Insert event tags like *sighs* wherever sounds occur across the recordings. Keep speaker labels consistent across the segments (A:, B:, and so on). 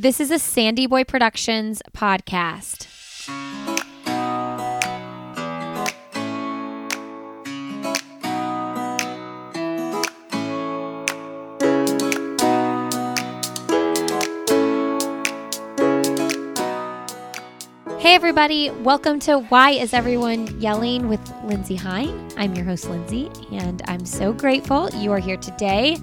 A: This is a Sandy Boy Productions podcast. Hey, everybody, welcome to Why Is Everyone Yelling with Lindsey Hein. I'm your host, Lindsey, and I'm so grateful you are here today.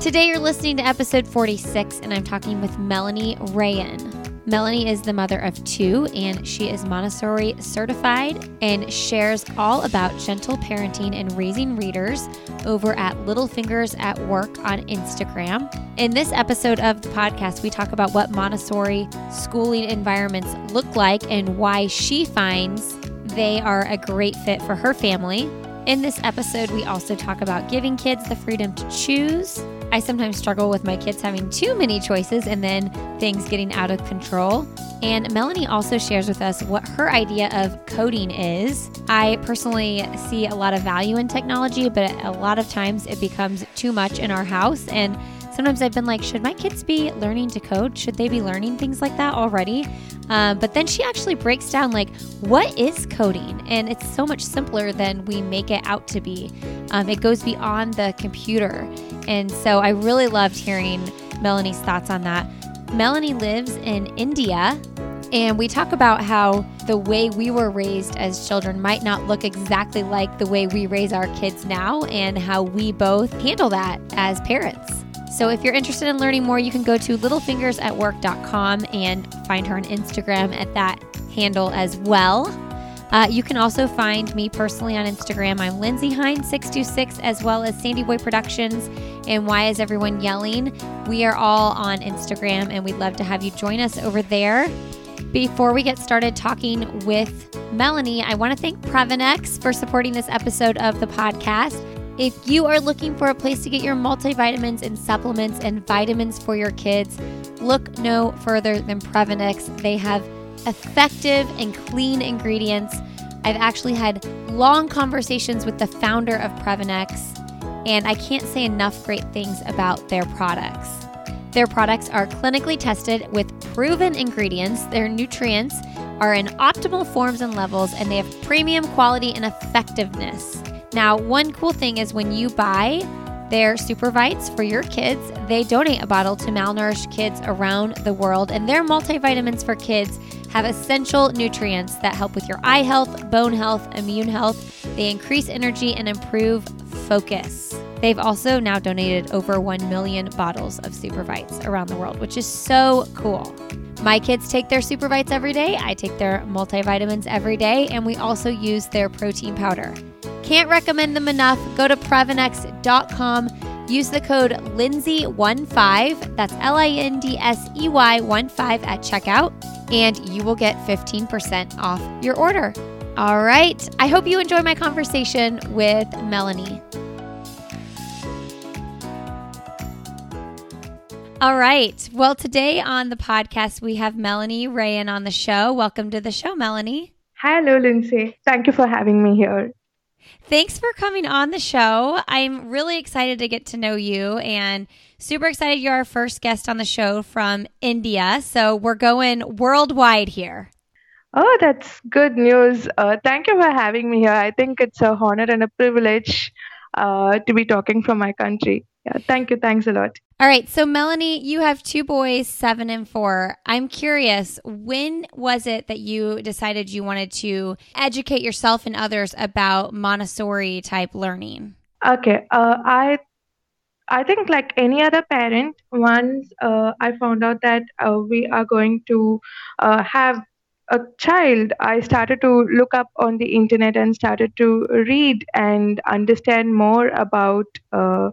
A: Today, you're listening to episode 46, and I'm talking with Melani Rayen. Melani is the mother of two, and she is Montessori certified and shares all about gentle parenting and raising readers over at Little Fingers at Work on Instagram. In this episode of the podcast, we talk about what Montessori schooling environments look like and why she finds they are a great fit for her family. In this episode, we also talk about giving kids the freedom to choose. I sometimes struggle with my kids having too many choices and then things getting out of control. And Melani also shares with us what her idea of coding is. I personally see a lot of value in technology, but a lot of times it becomes too much in our house. And sometimes I've been like, should my kids be learning to code? Should they be learning things like that already? Uh, but then she actually breaks down like, what is coding? And it's so much simpler than we make it out to be. Um, it goes beyond the computer. And so I really loved hearing Melani's thoughts on that. Melani lives in India. And we talk about how the way we were raised as children might not look exactly like the way we raise our kids now, and how we both handle that as parents. So if you're interested in learning more, you can go to littlefingersatwork.com and find her on Instagram at that handle as well. Uh, you can also find me personally on Instagram. I'm Lindsey Hein626 as well as Sandy Boy Productions and Why Is Everyone Yelling? We are all on Instagram and we'd love to have you join us over there. Before we get started talking with Melani, I want to thank Previnex for supporting this episode of the podcast. If you are looking for a place to get your multivitamins and supplements and vitamins for your kids, look no further than Previnex. They have effective and clean ingredients. I've actually had long conversations with the founder of Previnex, and I can't say enough great things about their products. Their products are clinically tested with proven ingredients. Their nutrients are in optimal forms and levels, and they have premium quality and effectiveness. Now, one cool thing is when you buy their Supervites for your kids, they donate a bottle to malnourished kids around the world, and their multivitamins for kids have essential nutrients that help with your eye health, bone health, immune health. They increase energy and improve focus. They've also now donated over 1 million bottles of Supervites around the world, which is so cool. My kids take their Supervites every day. I take their multivitamins every day, and we also use their protein powder. Can't recommend them enough. Go to Previnex.com. Use the code Lindsey15, that's L I N D S E Y 1 5 at checkout, and you will get 15% off your order. All right. I hope you enjoy my conversation with Melani. All right. Well, today on the podcast, we have Melani Rayen on the show. Welcome to the show, Melani.
B: Hello, Lindsey. Thank you for having me here.
A: Thanks for coming on the show. I'm really excited to get to know you and super excited you're our first guest on the show from India. So we're going worldwide here.
B: Oh, that's good news. Uh, thank you for having me here. I think it's a honor and a privilege uh, to be talking from my country. Yeah, thank you. Thanks a lot.
A: All right. So, Melani, you have two boys, seven and four. I'm curious, when was it that you decided you wanted to educate yourself and others about Montessori type learning?
B: Okay. Uh, I I think, like any other parent, once uh, I found out that uh, we are going to uh, have a child, I started to look up on the internet and started to read and understand more about uh,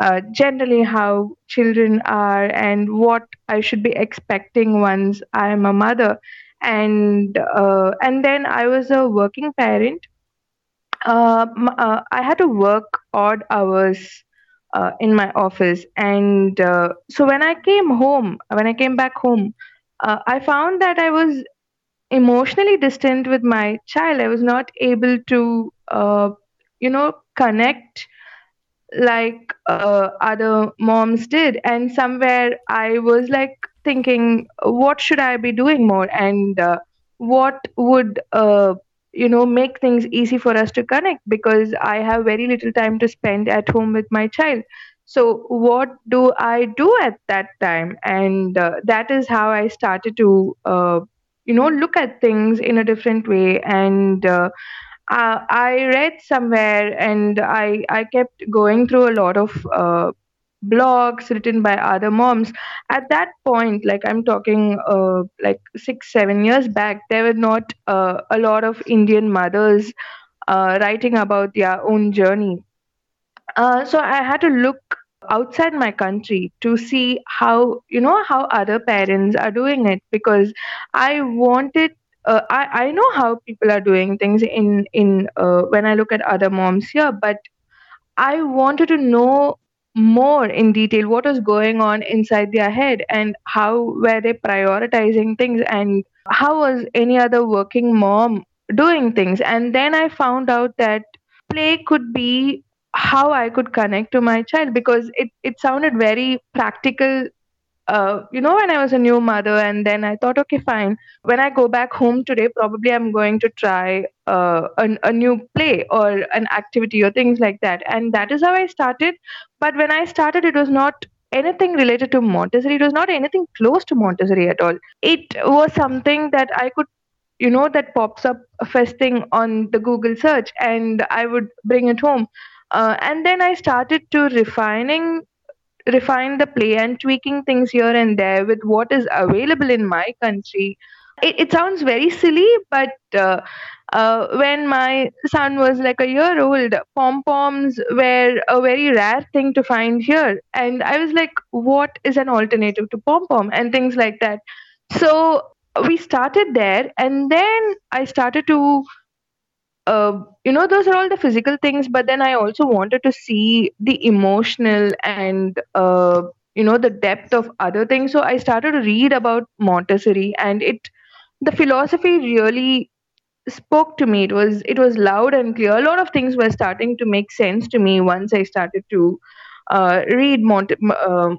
B: uh, generally how children are and what I should be expecting once I am a mother. And uh, and then I was a working parent. Uh, uh I had to work odd hours uh, in my office, and uh, so when I came home, when I came back home, I found that I was emotionally distant with my child. I was not able to, you know, connect like uh, other moms did and somewhere i was like thinking, what should I be doing more, and uh, what would uh, you know make things easy for us to connect because I have very little time to spend at home with my child. So what do I do at that time? And uh, that is how I started to uh, you know look at things in a different way and. Uh, I read somewhere and I, I kept going through a lot of uh, blogs written by other moms. At that point, like I'm talking uh, like six, seven years back, there were not uh, a lot of Indian mothers uh, writing about their own journey. Uh, so I had to look outside my country to see how you know how other parents are doing it because I wanted uh, I I know how people are doing things in in uh, when I look at other moms here, but I wanted to know more in detail what was going on inside their head and how were they prioritizing things and how was any other working mom doing things. And then I found out that play could be how I could connect to my child because it, it sounded very practical uh, you know, when I was a new mother, and then I thought, okay, fine. When I go back home today, probably I'm going to try uh, a, a new play or an activity or things like that. And that is how I started. But when I started, it was not anything related to Montessori. It was not anything close to Montessori at all. It was something that I could you know that pops up first thing on the google search and i would bring it home uh, and then i started to refining refine the play and tweaking things here and there with what is available in my country. It, it sounds very silly, but uh, uh, when my son was like a year old, pom poms were a very rare thing to find here. And I was like, what is an alternative to pom pom? And things like that. So we started there, and then I started to uh, you know those are all the physical things but then i also wanted to see the emotional and uh, you know the depth of other things. So i started to read about montessori and it the philosophy really spoke to me. It was it was loud and clear. A lot of things were starting to make sense to me once i started to uh, read Mont- uh,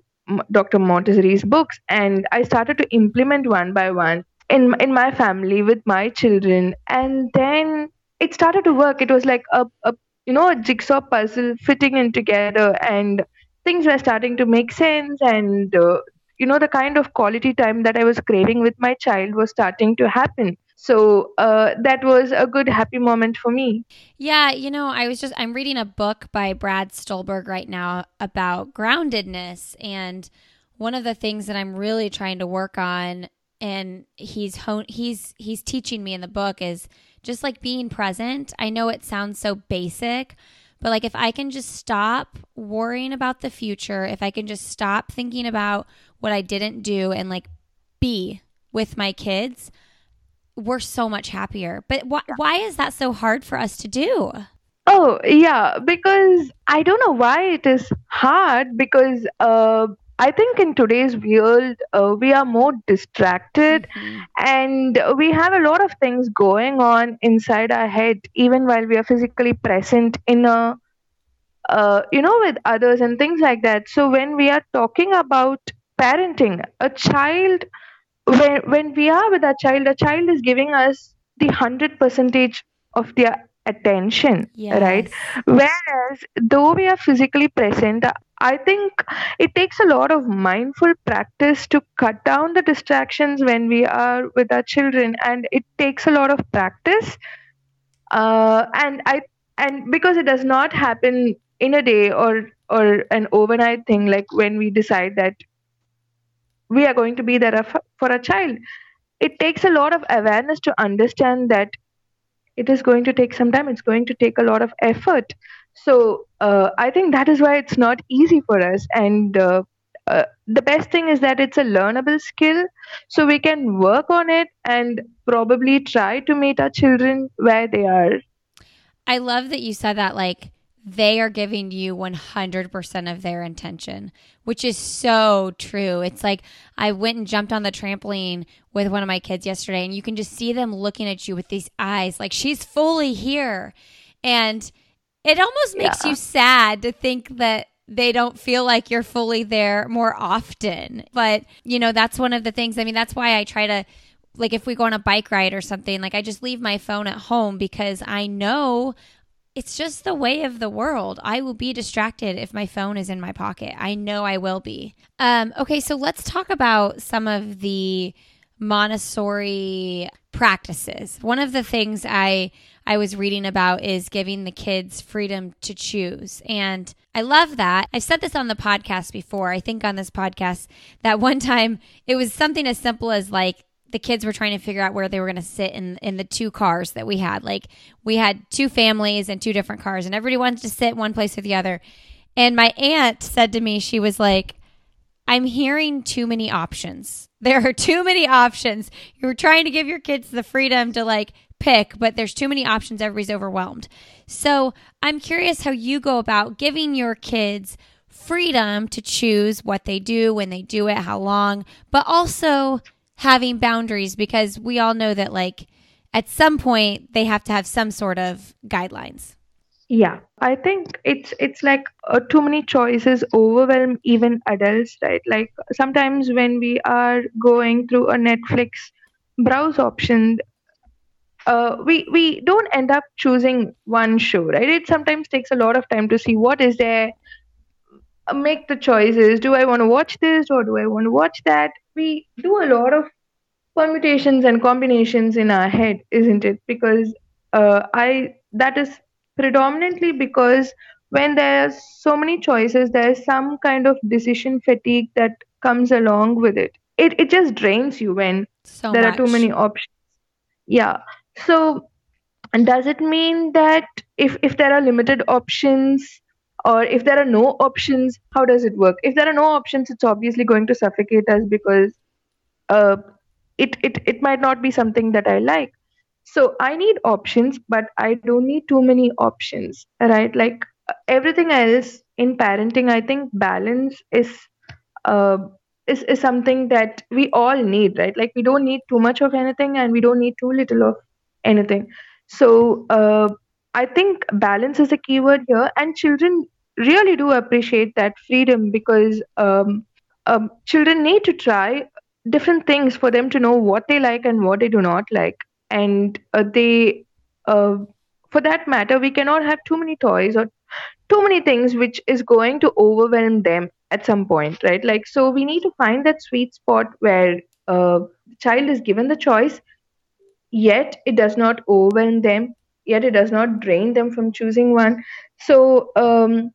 B: dr montessori's books. And i started to implement one by one in in my family with my children. And then it started to work. It was like a, a you know a jigsaw puzzle fitting in together, and things were starting to make sense. And uh, you know the kind of quality time that I was craving with my child was starting to happen. So uh, that was a good happy moment for me.
A: Yeah, you know, I was just I'm reading a book by Brad Stulberg right now about groundedness and one of the things that I'm really trying to work on and he's hon- he's he's teaching me in the book is just like being present. I know it sounds so basic, but like if I can just stop worrying about the future, if I can just stop thinking about what I didn't do and like be with my kids, we're so much happier. But wh- why is that so hard for us to do?
B: Oh, yeah, because I don't know why it is hard because uh I think in today's world, uh, we are more distracted mm-hmm. and we have a lot of things going on inside our head, even while we are physically present in a, uh, you know, with others and things like that. So when we are talking about parenting, a child, when, when we are with a child, a child is giving us the 100 percentage of their attention, yes. right? Whereas though we are physically present, I think it takes a lot of mindful practice to cut down the distractions when we are with our children, and it takes a lot of practice. Uh, and I and because it does not happen in a day or or an overnight thing, like when we decide that we are going to be there for a child, it takes a lot of awareness to understand that it is going to take some time. It's going to take a lot of effort so uh, I think that is why it's not easy for us. And uh, uh, the best thing is that it's a learnable skill. So we can work on it and probably try to meet our children where they are.
A: I love that you said that, like, they are giving you 100% of their intention, which is so true. It's like I went and jumped on the trampoline with one of my kids yesterday, and you can just see them looking at you with these eyes like she's fully here. And it almost makes yeah. you sad to think that they don't feel like you're fully there more often. But, you know, that's one of the things. I mean, that's why I try to like if we go on a bike ride or something, like I just leave my phone at home because I know it's just the way of the world. I will be distracted if my phone is in my pocket. I know I will be. Um, okay, so let's talk about some of the Montessori practices. One of the things I I was reading about is giving the kids freedom to choose. And I love that. I've said this on the podcast before. I think on this podcast that one time it was something as simple as like the kids were trying to figure out where they were going to sit in in the two cars that we had. Like we had two families and two different cars and everybody wanted to sit one place or the other. And my aunt said to me she was like I'm hearing too many options. There are too many options. You're trying to give your kids the freedom to like pick, but there's too many options. Everybody's overwhelmed. So I'm curious how you go about giving your kids freedom to choose what they do, when they do it, how long, but also having boundaries because we all know that like at some point they have to have some sort of guidelines.
B: Yeah, I think it's it's like uh, too many choices overwhelm even adults, right? Like sometimes when we are going through a Netflix browse option, uh, we we don't end up choosing one show, right? It sometimes takes a lot of time to see what is there, make the choices. Do I want to watch this or do I want to watch that? We do a lot of permutations and combinations in our head, isn't it? Because uh, I that is predominantly because when there's so many choices there's some kind of decision fatigue that comes along with it it, it just drains you when
A: So
B: there
A: much.
B: are too many options yeah so does it mean that if if there are limited options or if there are no options how does it work if there are no options it's obviously going to suffocate us because uh, it, it it might not be something that i like so I need options, but I don't need too many options, right? Like everything else in parenting, I think balance is uh, is is something that we all need, right? Like we don't need too much of anything, and we don't need too little of anything. So uh, I think balance is a keyword here, and children really do appreciate that freedom because um, um, children need to try different things for them to know what they like and what they do not like and uh, they uh, for that matter we cannot have too many toys or too many things which is going to overwhelm them at some point right like so we need to find that sweet spot where uh, the child is given the choice yet it does not overwhelm them yet it does not drain them from choosing one. So um,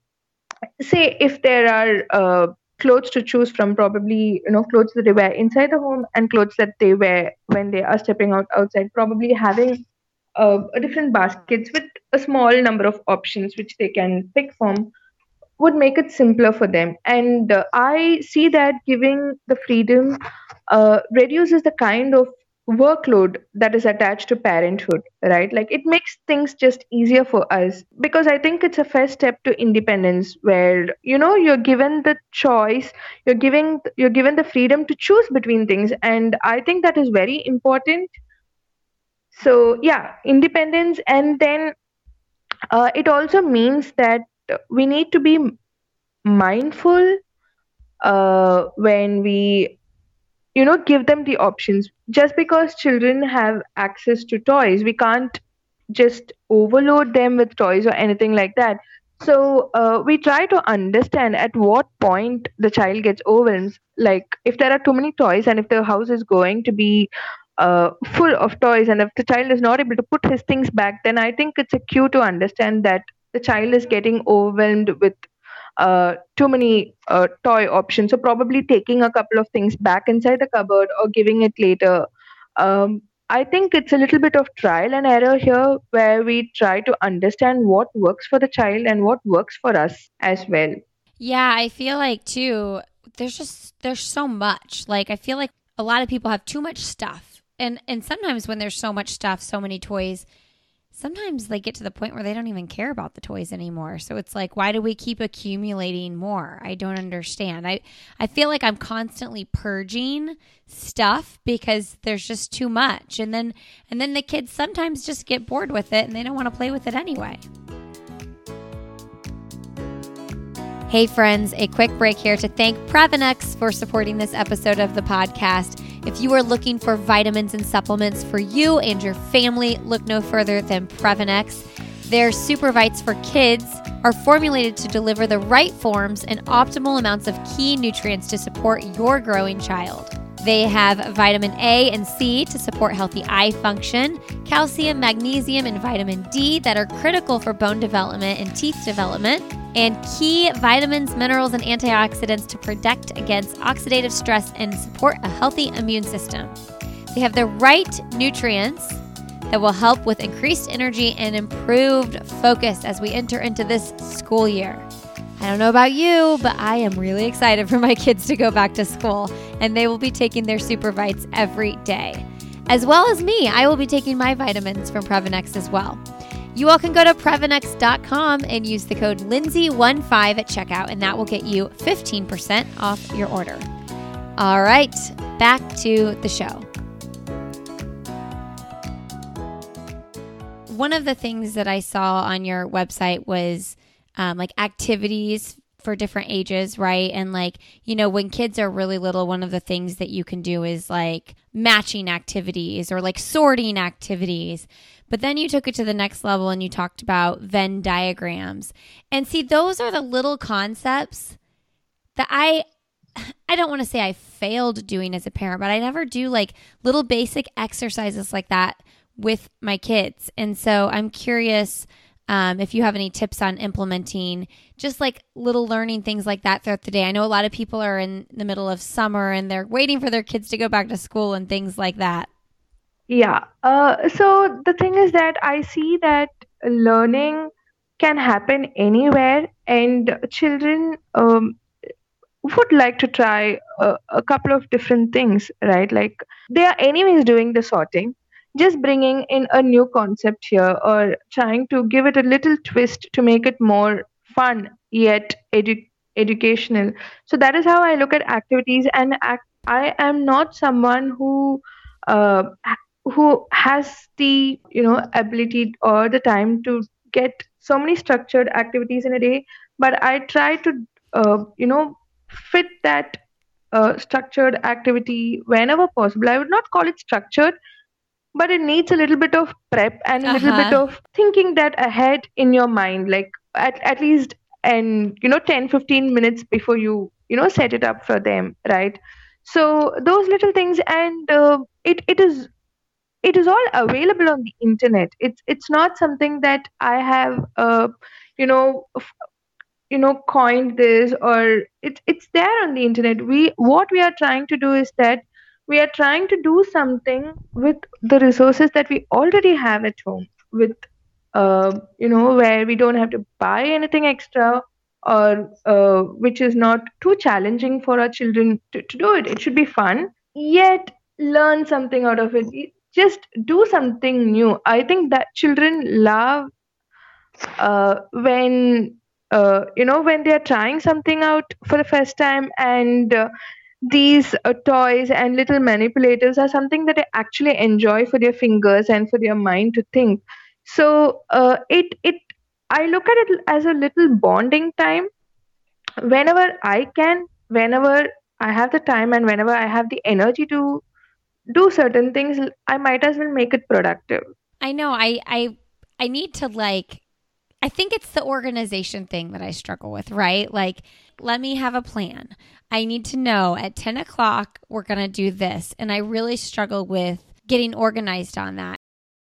B: say if there are uh, clothes to choose from probably you know clothes that they wear inside the home and clothes that they wear when they are stepping out outside probably having uh, a different baskets with a small number of options which they can pick from would make it simpler for them. And uh, i see that giving the freedom uh, reduces the kind of workload that is attached to parenthood right? Like it makes things just easier for us because i think it's a first step to independence where you know you're given the choice you're giving you're given the freedom to choose between things. And i think that is very important. So yeah independence. And then uh, it also means that we need to be mindful uh, when we you know give them the options. Just because children have access to toys we can't just overload them with toys or anything like that. So uh, we try to understand at what point the child gets overwhelmed like if there are too many toys and if the house is going to be uh, full of toys and if the child is not able to put his things back then i think it's a cue to understand that the child is getting overwhelmed with uh, too many uh, toy options. So probably taking a couple of things back inside the cupboard or giving it later. Um, I think it's a little bit of trial and error here where we try to understand what works for the child and what works for us as well.
A: Yeah, I feel like too, there's just there's so much. Like I feel like a lot of people have too much stuff. And and sometimes when there's so much stuff, so many toys, sometimes they get to the point where they don't even care about the toys anymore. So it's like, why do we keep accumulating more? I don't understand. I I feel like I'm constantly purging stuff because there's just too much. And then and then the kids sometimes just get bored with it and they don't want to play with it anyway. Hey, friends, a quick break here to thank Previnex for supporting this episode of the podcast. If you are looking for vitamins and supplements for you and your family, look no further than Previnex. Their Supervites for kids are formulated to deliver the right forms and optimal amounts of key nutrients to support your growing child. They have vitamin A and C to support healthy eye function, calcium, magnesium, and vitamin D that are critical for bone development and teeth development, and key vitamins, minerals, and antioxidants to protect against oxidative stress and support a healthy immune system. They have the right nutrients that will help with increased energy and improved focus as we enter into this school year. I don't know about you, but I am really excited for my kids to go back to school, and they will be taking their Super Supervites every day. As well as me, I will be taking my vitamins from Previnex as well. You all can go to Previnex.com and use the code Lindsey15 at checkout, and that will get you 15% off your order. All right, back to the show. One of the things that I saw on your website was um, like activities for different ages, right? And like, you know, when kids are really little, one of the things that you can do is like matching activities or like sorting activities. But then you took it to the next level and you talked about Venn diagrams. And see, those are the little concepts that I *sighs* I don't want to say I failed doing as a parent, but I never do like little basic exercises like that with my kids. And so I'm curious um, if you have any tips on implementing just like little learning things like that throughout the day. I know a lot of people are in the middle of summer and they're waiting for their kids to go back to school and things like that.
B: Yeah. Uh, so the thing is that I see that learning can happen anywhere, and children um, would like to try a, a couple of different things, right? Like they are anyways doing the sorting just bringing in a new concept here or trying to give it a little twist to make it more fun yet edu- educational so that is how i look at activities and act- i am not someone who uh, who has the you know ability or the time to get so many structured activities in a day but i try to uh, you know fit that uh, structured activity whenever possible i would not call it structured but it needs a little bit of prep and a uh-huh. little bit uh-huh. of thinking that ahead in your mind like at, at least and you know 10 15 minutes before you you know set it up for them right so those little things and uh, it it is it is all available on the internet. It's it's not something that i have uh, you know f- you know coined this or it's it's there on the internet. We what we are trying to do is that we are trying to do something with the resources that we already have at home with uh, you know where we don't have to buy anything extra or uh, which is not too challenging for our children to, to do it. It should be fun yet learn something out of it just do something new i think that children love uh, when uh, you know when they are trying something out for the first time and uh, these uh, toys and little manipulators are something that they actually enjoy for their fingers and for their mind to think. So uh, it it I look at it as a little bonding time. Whenever I can, whenever I have the time, and whenever I have the energy to do certain things, I might as well make it productive.
A: I know. I I I need to like I think it's the organization thing that I struggle with, right? Like, let me have a plan. I need to know at 10 o'clock, we're to do this. And I really struggle with getting organized on that.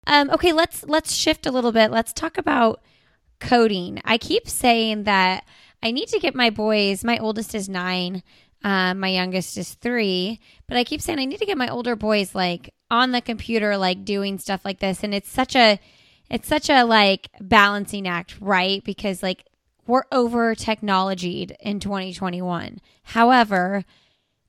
A: Um, okay, let's let's shift a little bit. Let's talk about coding. I keep saying that I need to get my boys. My oldest is nine. Um, my youngest is three. But I keep saying I need to get my older boys like on the computer, like doing stuff like this. And it's such a it's such a like balancing act, right? Because like we're over technologied in 2021. However,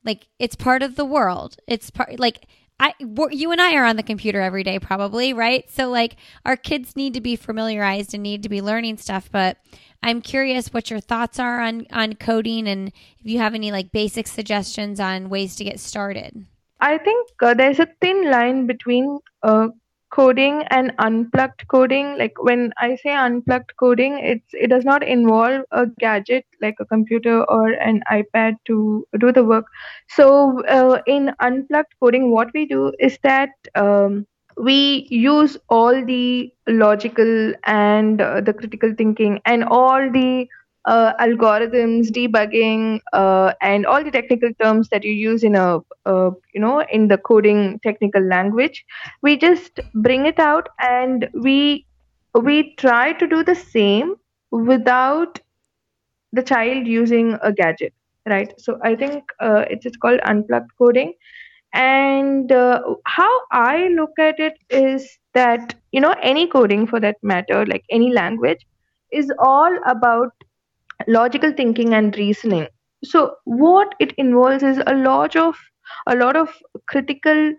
A: like it's part of the world. It's part like I you and I are on the computer every day probably, right? So like our kids need to be familiarized and need to be learning stuff, but I'm curious what your thoughts are on on coding and if you have any like basic suggestions on ways to get started.
B: I think uh, there's a thin line between uh, coding and unplugged coding like when i say unplugged coding it's it does not involve a gadget like a computer or an ipad to do the work so uh, in unplugged coding what we do is that um, we use all the logical and uh, the critical thinking and all the uh, algorithms, debugging, uh, and all the technical terms that you use in a uh, you know in the coding technical language. We just bring it out and we we try to do the same without the child using a gadget, right? So I think uh, it's it's called unplugged coding. And uh, how I look at it is that you know any coding for that matter, like any language, is all about logical thinking and reasoning. So what it involves is a lot of a lot of critical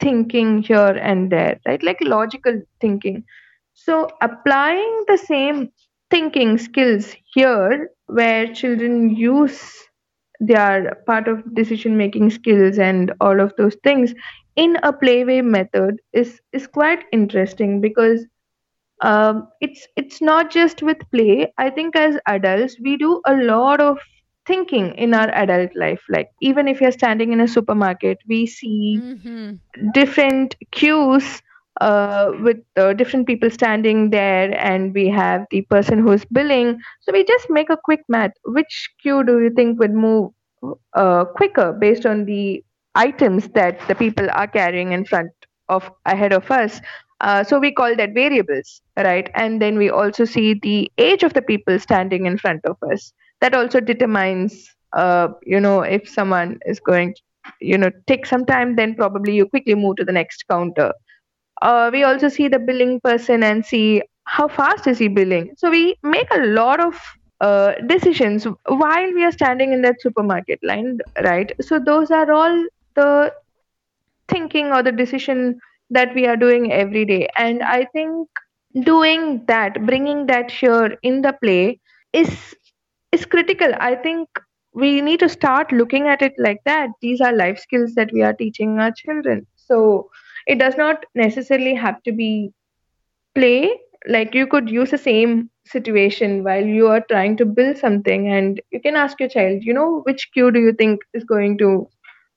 B: thinking here and there right? Like logical thinking. So applying the same thinking skills here where children use their part of decision making skills and all of those things in a playway method is is quite interesting because um, it's it's not just with play i think as adults we do a lot of thinking in our adult life like even if you're standing in a supermarket we see
A: Mm-hmm.
B: different queues uh, with uh, different people standing there and we have the person who's billing. So we just make a quick math. Which queue do you think would move uh, quicker based on the items that the people are carrying in front of ahead of us? Uh, so we call that variables right? And then we also see the age of the people standing in front of us. That also determines uh, you know if someone is going to you know take some time then probably you quickly move to the next counter uh, we also see the billing person and see how fast is he billing. So we make a lot of uh, decisions while we are standing in that supermarket line right? So those are all the thinking or the decision that we are doing every day. And i think doing that bringing that here in the play is is critical. I think we need to start looking at it like that. These are life skills that we are teaching our children. So it does not necessarily have to be play. Like you could use the same situation while you are trying to build something and you can ask your child you know which queue do you think is going to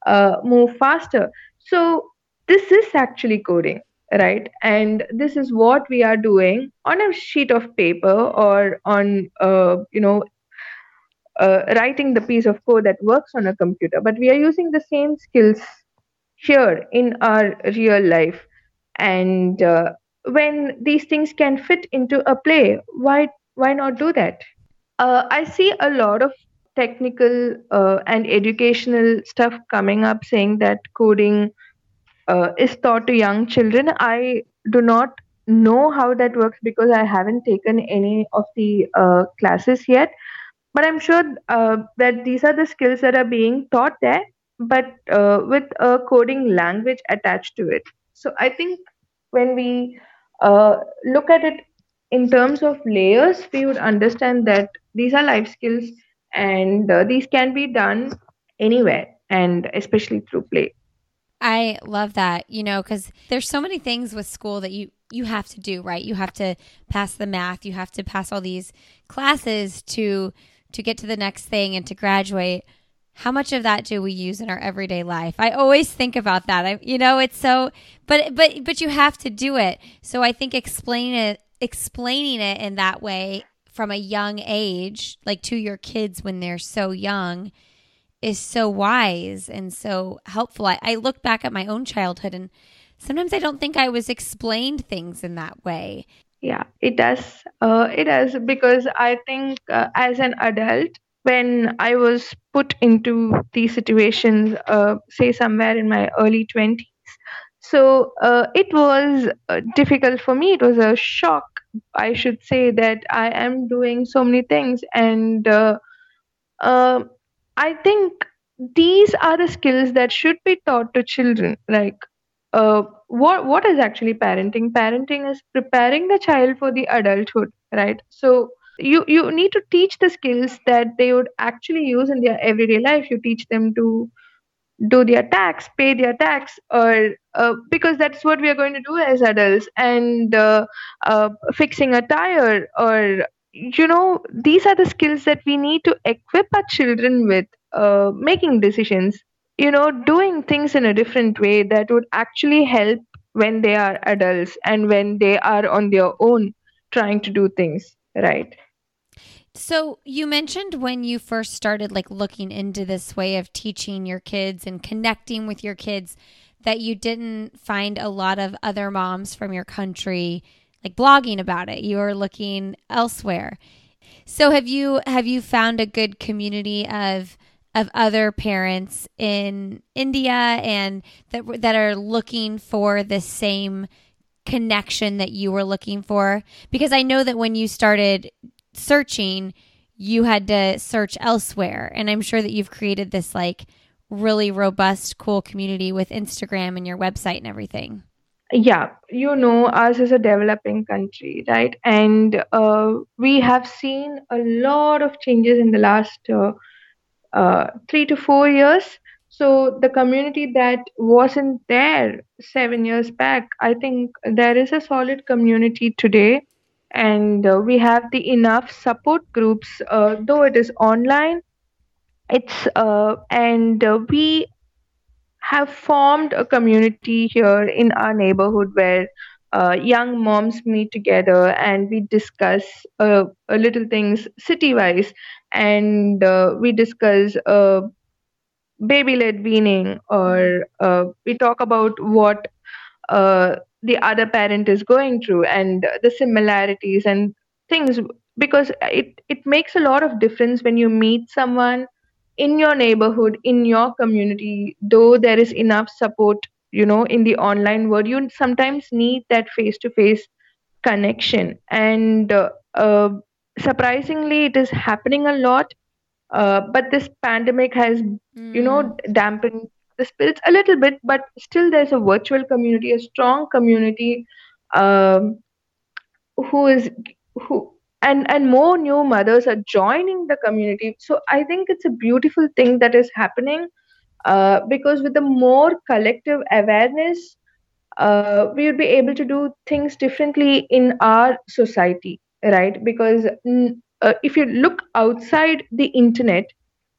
B: uh, move faster? So this is actually coding right? And this is what we are doing on a sheet of paper or on uh, you know uh, writing the piece of code that works on a computer. But we are using the same skills here in our real life. And uh, when these things can fit into a play why why not do that? Uh, i see a lot of technical uh, and educational stuff coming up saying that coding uh, is taught to young children. I do not know how that works because i haven't taken any of the uh, classes yet. But i'm sure uh, that these are the skills that are being taught there but uh, with a coding language attached to it so i think when we uh, look at it in terms of layers we would understand that these are life skills and uh, these can be done anywhere and especially through play
A: I love that, you know, because there's so many things with school that you you have to do, right? You have to pass the math, you have to pass all these classes to to get to the next thing and to graduate. How much of that do we use in our everyday life? I always think about that. I, you know, it's so, but but but you have to do it. So I think explain it, explaining it in that way from a young age, like to your kids when they're so young, is so wise and so helpful. I, I look back at my own childhood and sometimes I don't think I was explained things in that way.
B: yeah it does uh, it does because i think uh, as an adult when i was put into these situations uh, say somewhere in my early 20s so uh, it was uh, difficult for me. It was a shock i should say that i am doing so many things. And uh, uh, i think these are the skills that should be taught to children. Like uh, what what is actually parenting? Parenting is preparing the child for the adulthood right? So you you need to teach the skills that they would actually use in their everyday life. You teach them to do their tax, pay their tax, or uh, because that's what we are going to do as adults, and uh, uh, fixing a tire, or you know, these are the skills that we need to equip our children with, uh, making decisions, you know, doing things in a different way that would actually help when they are adults and when they are on their own trying to do things right.
A: So you mentioned when you first started like looking into this way of teaching your kids and connecting with your kids that you didn't find a lot of other moms from your country like blogging about it. You were looking elsewhere. So have you have you found a good community of of other parents in India and that that are looking for the same connection that you were looking for? Because I know that when you started searching, you had to search elsewhere. And I'm sure that you've created this like really robust, cool community with Instagram and your website and everything.
B: Yeah, you know, us is a developing country, right? And uh, we have seen a lot of changes in the last uh, uh, three to four years. So the community that wasn't there seven years back, I think there is a solid community today and uh, we have the enough support groups uh, though it is online it's uh, and uh, we have formed a community here in our neighborhood where uh, young moms meet together and we discuss uh, little things city wise and we discuss baby led weaning or we talk about what the other parent is going through and the similarities and things because it it makes a lot of difference when you meet someone in your neighborhood in your community though there is enough support you know in the online world you sometimes need that face to face connection and uh, uh, surprisingly it is happening a lot uh, but this pandemic has mm. you know hmm. dampened the spirits a little bit, but still there's a virtual community, a strong community um, who is who and and more new mothers are joining the community. So I think it's a beautiful thing that is happening uh, because with the more collective awareness, uh, we would be able to do things differently in our society, right? Because uh, if you look outside the internet,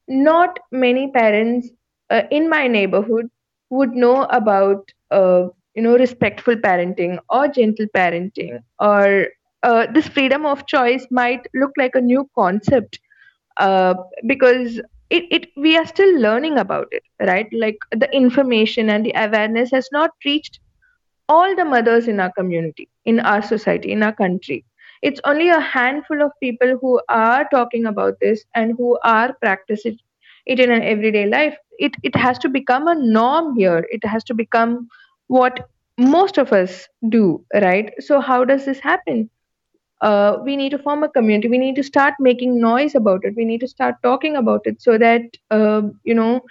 B: not many parents uh, in my neighborhood would know about uh, you know respectful parenting or gentle parenting or uh, this freedom of choice might look like a new concept uh, because it, it we are still learning about it right? Like the information and the awareness has not reached all the mothers in our community in our society in our country. It's only a handful of people who are talking about this and who are practicing it in an everyday life it it has to become a norm here. It has to become what most of us do right? So how does this happen? Uh, we need to form a community. We need to start making noise about it. We need to start talking about it so that uh, you know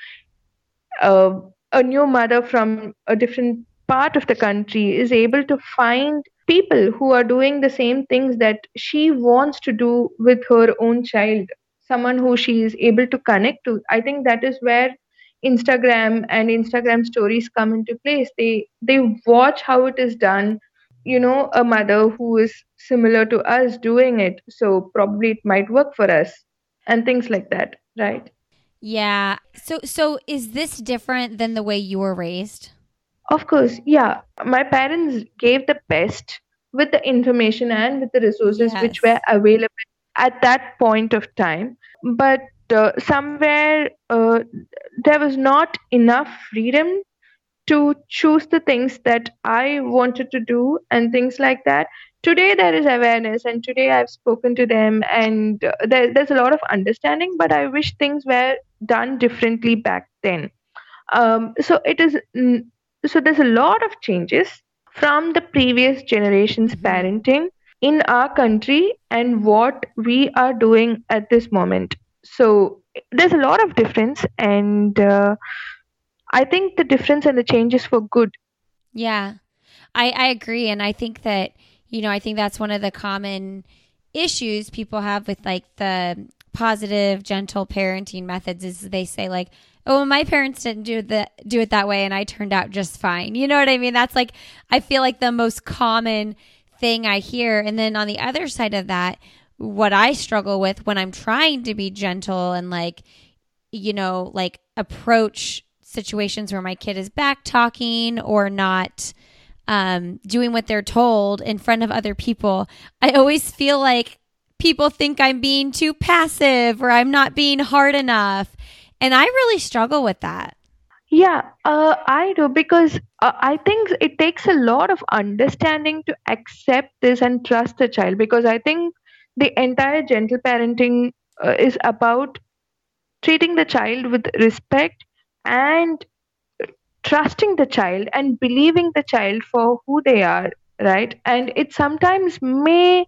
B: uh, a new mother from a different part of the country is able to find people who are doing the same things that she wants to do with her own child someone who she is able to connect to. I think that is where instagram and instagram stories come into place. They they watch how it is done. You know a mother who is similar to us doing it. So probably it might work for us and things like that right?
A: Yeah. So so is this different than the way you were raised?
B: Of course yeah. My parents gave the best with the information and with the resources yes. which were available at that point of time but uh, somewhere uh, there was not enough freedom to choose the things that I wanted to do and things like that. Today there is awareness, and today I've spoken to them, and uh, there, there's a lot of understanding. But I wish things were done differently back then. Um, so it is. So there's a lot of changes from the previous generation's mm-hmm. parenting in our country and what we are doing at this moment so there's a lot of difference and uh, i think the difference and the change is for good
A: yeah i i agree and i think that you know i think that's one of the common issues people have with like the positive gentle parenting methods is they say like oh, well, my parents didn't do the do it that way, and I turned out just fine. You know what I mean? That's like I feel like the most common thing I hear. And then on the other side of that, what I struggle with when I'm trying to be gentle and like, you know, like approach situations where my kid is back talking or not um, doing what they're told in front of other people, I always feel like people think I'm being too passive or I'm not being hard enough. And I really struggle with that.
B: Yeah, uh, I do because uh, I think it takes a lot of understanding to accept this and trust the child because I think the entire gentle parenting uh, is about treating the child with respect and trusting the child and believing the child for who they are right? And it sometimes may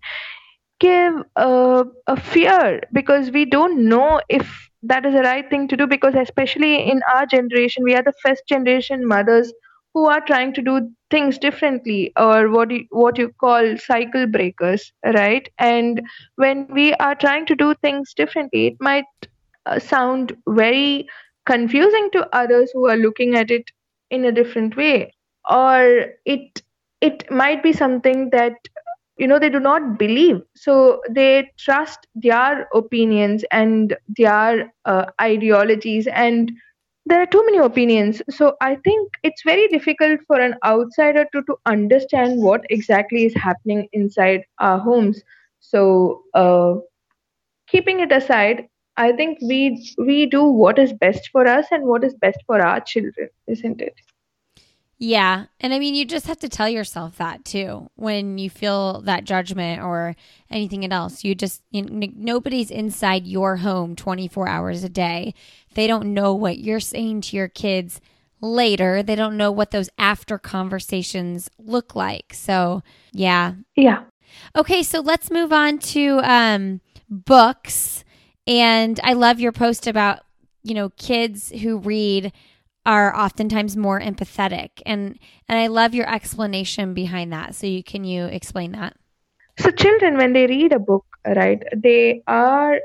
B: give a, a fear because we don't know if that is the right thing to do because especially in our generation we are the first generation mothers who are trying to do things differently or what you, what you call cycle breakers right? And when we are trying to do things differently it might uh, sound very confusing to others who are looking at it in a different way. Or it it might be something that you know they do not believe. So they trust their opinions and their uh, ideologies and there are too many opinions. So i think it's very difficult for an outsider to to understand what exactly is happening inside our homes. So uh, keeping it aside i think we we do what is best for us and what is best for our children isn't it
A: yeah. And I mean, you just have to tell yourself that too when you feel that judgment or anything else. You just, you know, nobody's inside your home 24 hours a day. They don't know what you're saying to your kids later. They don't know what those after conversations look like. So, yeah.
B: Yeah.
A: Okay. So let's move on to um, books. And I love your post about, you know, kids who read are oftentimes more empathetic and and I love your explanation behind that. So you can you explain that?
B: So children when they read a book, right, they are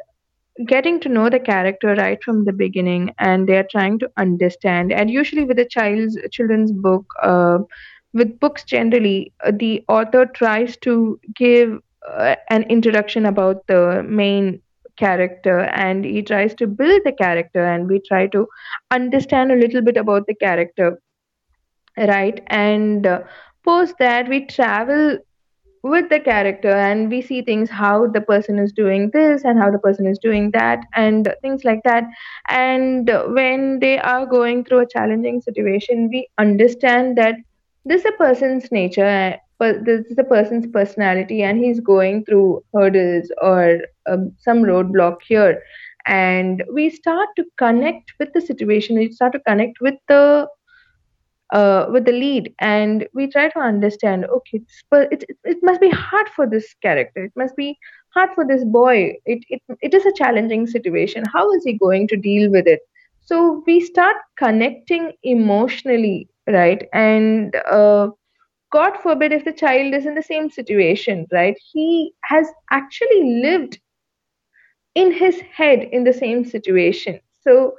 B: getting to know the character right from the beginning and they are trying to understand and usually with a child's children's book uh, with books generally uh, the author tries to give uh, an introduction about the main character and he tries to build the character and we try to understand a little bit about the character right? And uh, post that we travel with the character and we see things how the person is doing this and how the person is doing that and things like that. And when they are going through a challenging situation we understand that this is a person's nature this is the person's personality and he's going through hurdles or um, some roadblock here. And we start to connect with the situation. We start to connect with the uh, with the lead and we try to understand okay it, it must be hard for this character. It must be hard for this boy. It, it it is a challenging situation. How is he going to deal with it? So we start connecting emotionally right? And uh, God forbid if the child is in the same situation, right? He has actually lived in his head in the same situation. So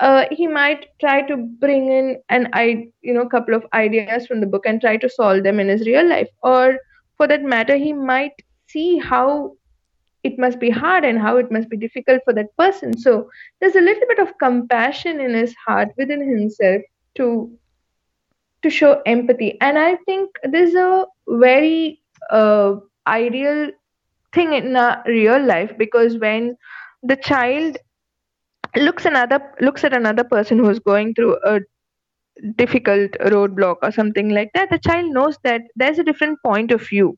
B: uh, he might try to bring in an I you know couple of ideas from the book and try to solve them in his real life. Or for that matter, he might see how it must be hard and how it must be difficult for that person. So there's a little bit of compassion in his heart within himself to to show empathy. And i think this is a very uh, ideal thing in real life because when the child looks another looks at another person who's going through a difficult roadblock or something like that the child knows that there's a different point of view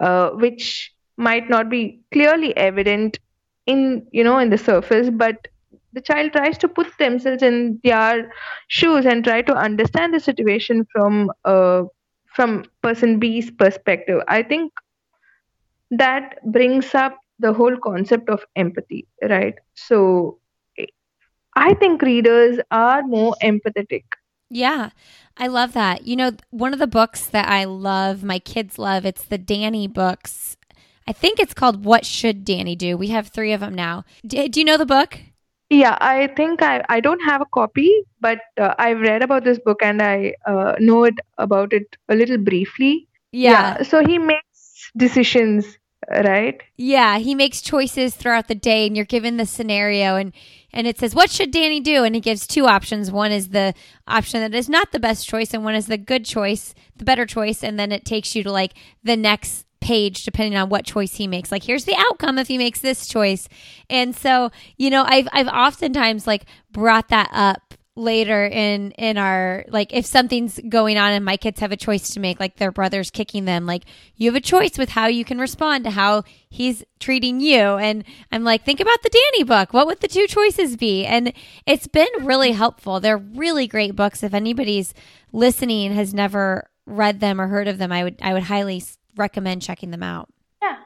B: uh, which might not be clearly evident in you know in the surface but the child tries to put themselves in their shoes and try to understand the situation from uh, from person B's perspective. I think that brings up the whole concept of empathy, right? So I think readers are more empathetic.
A: Yeah, I love that. You know, one of the books that I love, my kids love, it's the Danny books. I think it's called What Should Danny Do? We have three of them now. do you know the book?
B: Yeah, I think I I don't have a copy, but uh, I've read about this book and I uh, know it about it a little briefly.
A: Yeah.
B: Yeah, so he makes decisions, right?
A: Yeah, he makes choices throughout the day and you're given the scenario and and it says what should Danny do and he gives two options. One is the option that is not the best choice and one is the good choice, the better choice and then it takes you to like the next page depending on what choice he makes. Like here's the outcome if he makes this choice. And so, you know, I've I've oftentimes like brought that up later in in our like if something's going on and my kids have a choice to make like their brother's kicking them like you have a choice with how you can respond to how he's treating you. And i'm like think about the danny book. What would the two choices be? And it's been really helpful. They're really great books. If anybody's listening has never read them or heard of them i would i would highly recommend checking them out
B: Yeah.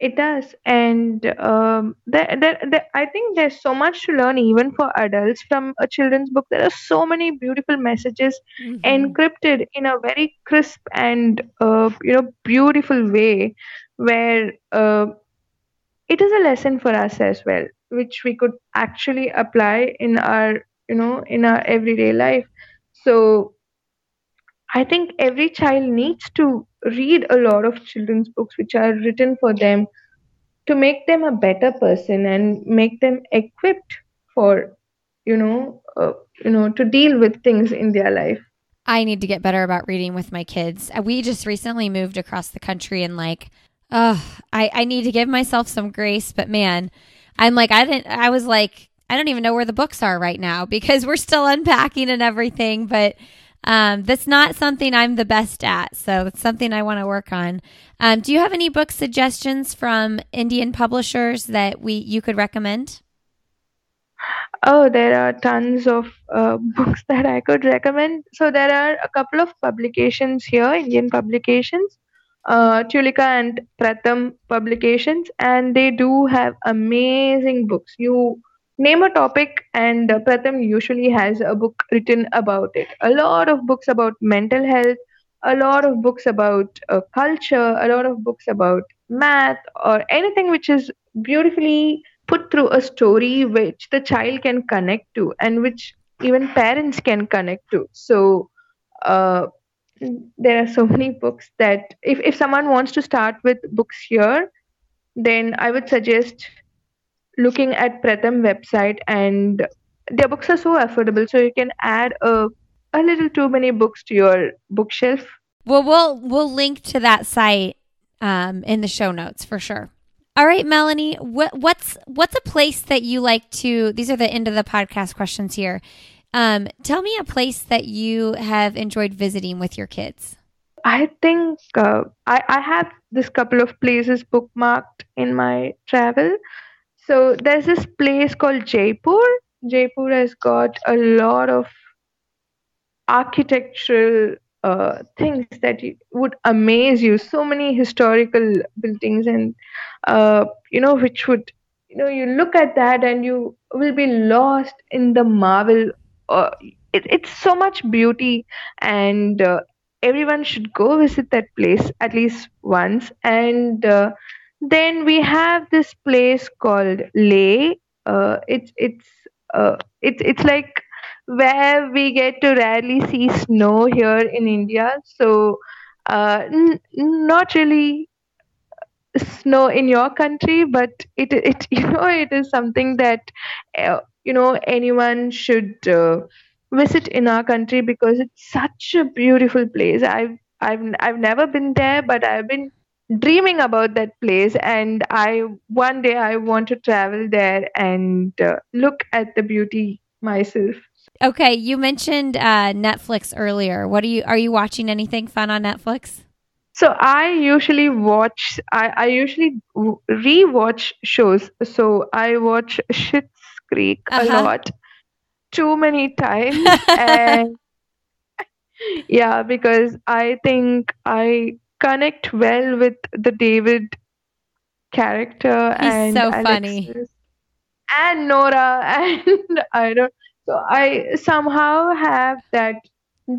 B: It does, and um, there, there, there, I think there's so much to learn even for adults from a children's book. There are so many beautiful messages
A: Mhm.
B: encrypted in a very crisp and uh, you know beautiful way, where uh, it is a lesson for us as well, which we could actually apply in our you know in our everyday life. So I think every child needs to read a lot of children's books which are written for them to make them a better person and make them equipped for you know uh, you know to deal with things in their life
A: I need to get better about reading with my kids. Uh, We just recently moved across the country and like, oh, I, I need to give myself some grace. But man, I'm like, I didn't, I was like, I don't even know where the books are right now because we're still unpacking and everything. But um, that's not something I'm the best at. So it's something I want to work on. Um, do you have any book suggestions from Indian publishers that we you could recommend?
B: oh there are tons of uh, *laughs* books that i could recommend so there are a couple of publications here indian publications uh, tulika and pratham publications and they do have amazing books you name a topic and uh, pratham usually has a book written about it. A lot of books about mental health a lot of books about uh, culture a lot of books about math or anything which is beautifully put through a story which the child can connect to and which even parents can connect to. So uh, there are so many books that if, if someone wants to start with books here then i would suggest looking at pratham website and their books are so affordable so you can add a a little too many books to your bookshelf
A: Well, we'll we'll link to that site um, in the show notes for sure. All right, Melani, what, what's what's a place that you like to? These are the end of the podcast questions here. Um, tell me a place that you have enjoyed visiting with your kids.
B: I think uh, I, I have this couple of places bookmarked in my travel. So there's this place called Jaipur. Jaipur has got a lot of architectural uh, things that would amaze you. So many historical buildings, and uh, you know, which would you know, you look at that and you will be lost in the marvel. Uh, it, it's so much beauty, and uh, everyone should go visit that place at least once. And uh, then we have this place called Leh. Uh, it's it's uh, it's it's like where we get to rarely see snow here in India. So, uh, n- not really snow in your country, but it it *laughs* you know it is something that uh, you know anyone should uh, visit in our country because it's such a beautiful place. I've I've I've never been there, but I've been dreaming about that place and i one day i want to travel there and uh, look at the beauty myself
A: Okay, you mentioned uh, Netflix earlier. What are you are you watching anything fun on Netflix?
B: So I usually watch. I I usually re-watch shows. So I watch Schitt's Creek a
A: Uh-huh.
B: lot, too many times, *laughs* and *laughs* yeah, because I think I connect well with the David character
A: He's
B: and
A: so funny.
B: And Nora, and *laughs* I don't. So I somehow have that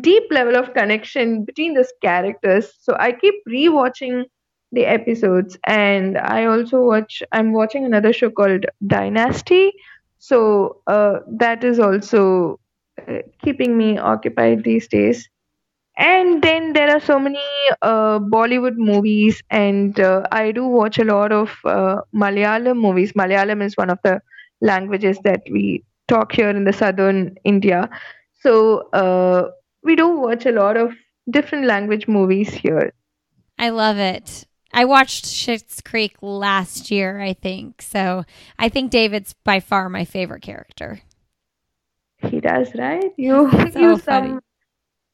B: deep level of connection between those characters. So I keep rewatching the episodes, and I also watch. I'm watching another show called Dynasty. So uh, that is also uh, keeping me occupied these days. And then there are so many uh, Bollywood movies, and uh, I do watch a lot of uh, Malayalam movies. Malayalam is one of the languages that we talk here in the southern India. So uh, we do watch a lot of different language movies here.
A: I love it. I watched Schitt's Creek last year, I think. So I think David's by far my favorite character.
B: He does, right? *laughs* You,
A: So
B: you
A: funny.
B: some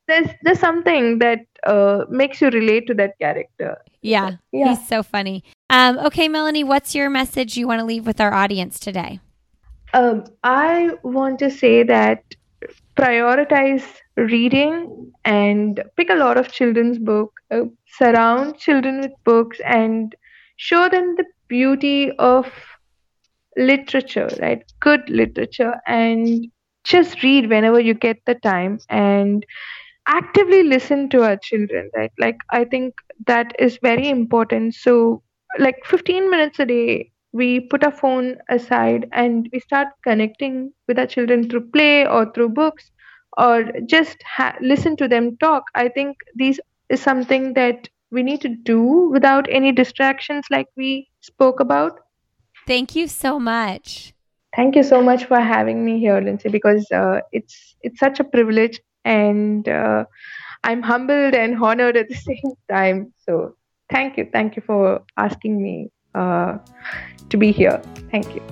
B: there's there's something that uh, makes you relate to that character.
A: Yeah,
B: Yeah.
A: he's so funny. Um, okay, Melani, what's your message you want to leave with our audience today?
B: Um, I want to say that prioritize reading and pick a lot of children's book. Uh, surround children with books and show them the beauty of literature, right? Good literature, and just read whenever you get the time and actively listen to our children, right? Like I think that is very important. So, like 15 minutes a day we put our phone aside and we start connecting with our children through play or through books or just ha- listen to them talk i think these is something that we need to do without any distractions like we spoke about
A: Thank you so much.
B: thank you so much for having me here Lindsey because uh, it's it's such a privilege and uh, i'm humbled and honored at the *laughs* same time so thank you thank you for asking me uh, to be here thank you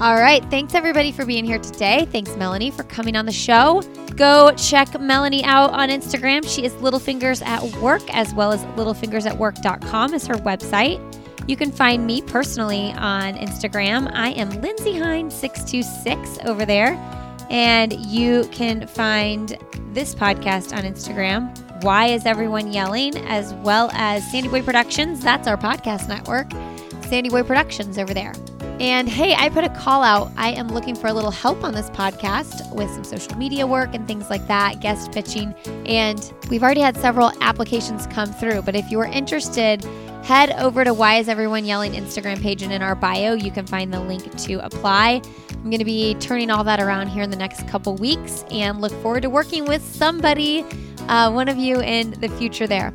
A: All right. Thanks, everybody, for being here today. Thanks, Melani, for coming on the show. Go check Melani out on Instagram. She is Littlefingers at Work, as well as littlefingersatwork.com is her website. You can find me personally on Instagram. I am Lindsey Hein626 over there. And you can find this podcast on Instagram. Why is everyone yelling? As well as Sandy Boy Productions. That's our podcast network. Sandy Boy Productions over there. And hey, I put a call out. I am looking for a little help on this podcast with some social media work and things like that, guest pitching. And we've already had several applications come through. But if you're interested, head over to Why Is Everyone Yelling Instagram page and in our bio, you can find the link to apply. I'm going to be turning all that around here in the next couple weeks and look forward to working with somebody, uh, one of you in the future there.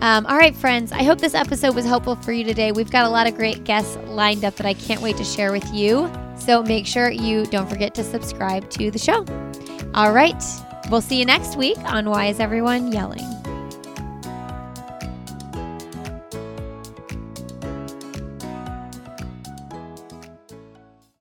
A: Um, all right, friends, I hope this episode was helpful for you today. We've got a lot of great guests lined up that I can't wait to share with you. So make sure you don't forget to subscribe to the show. All right, we'll see you next week on Why Is Everyone Yelling?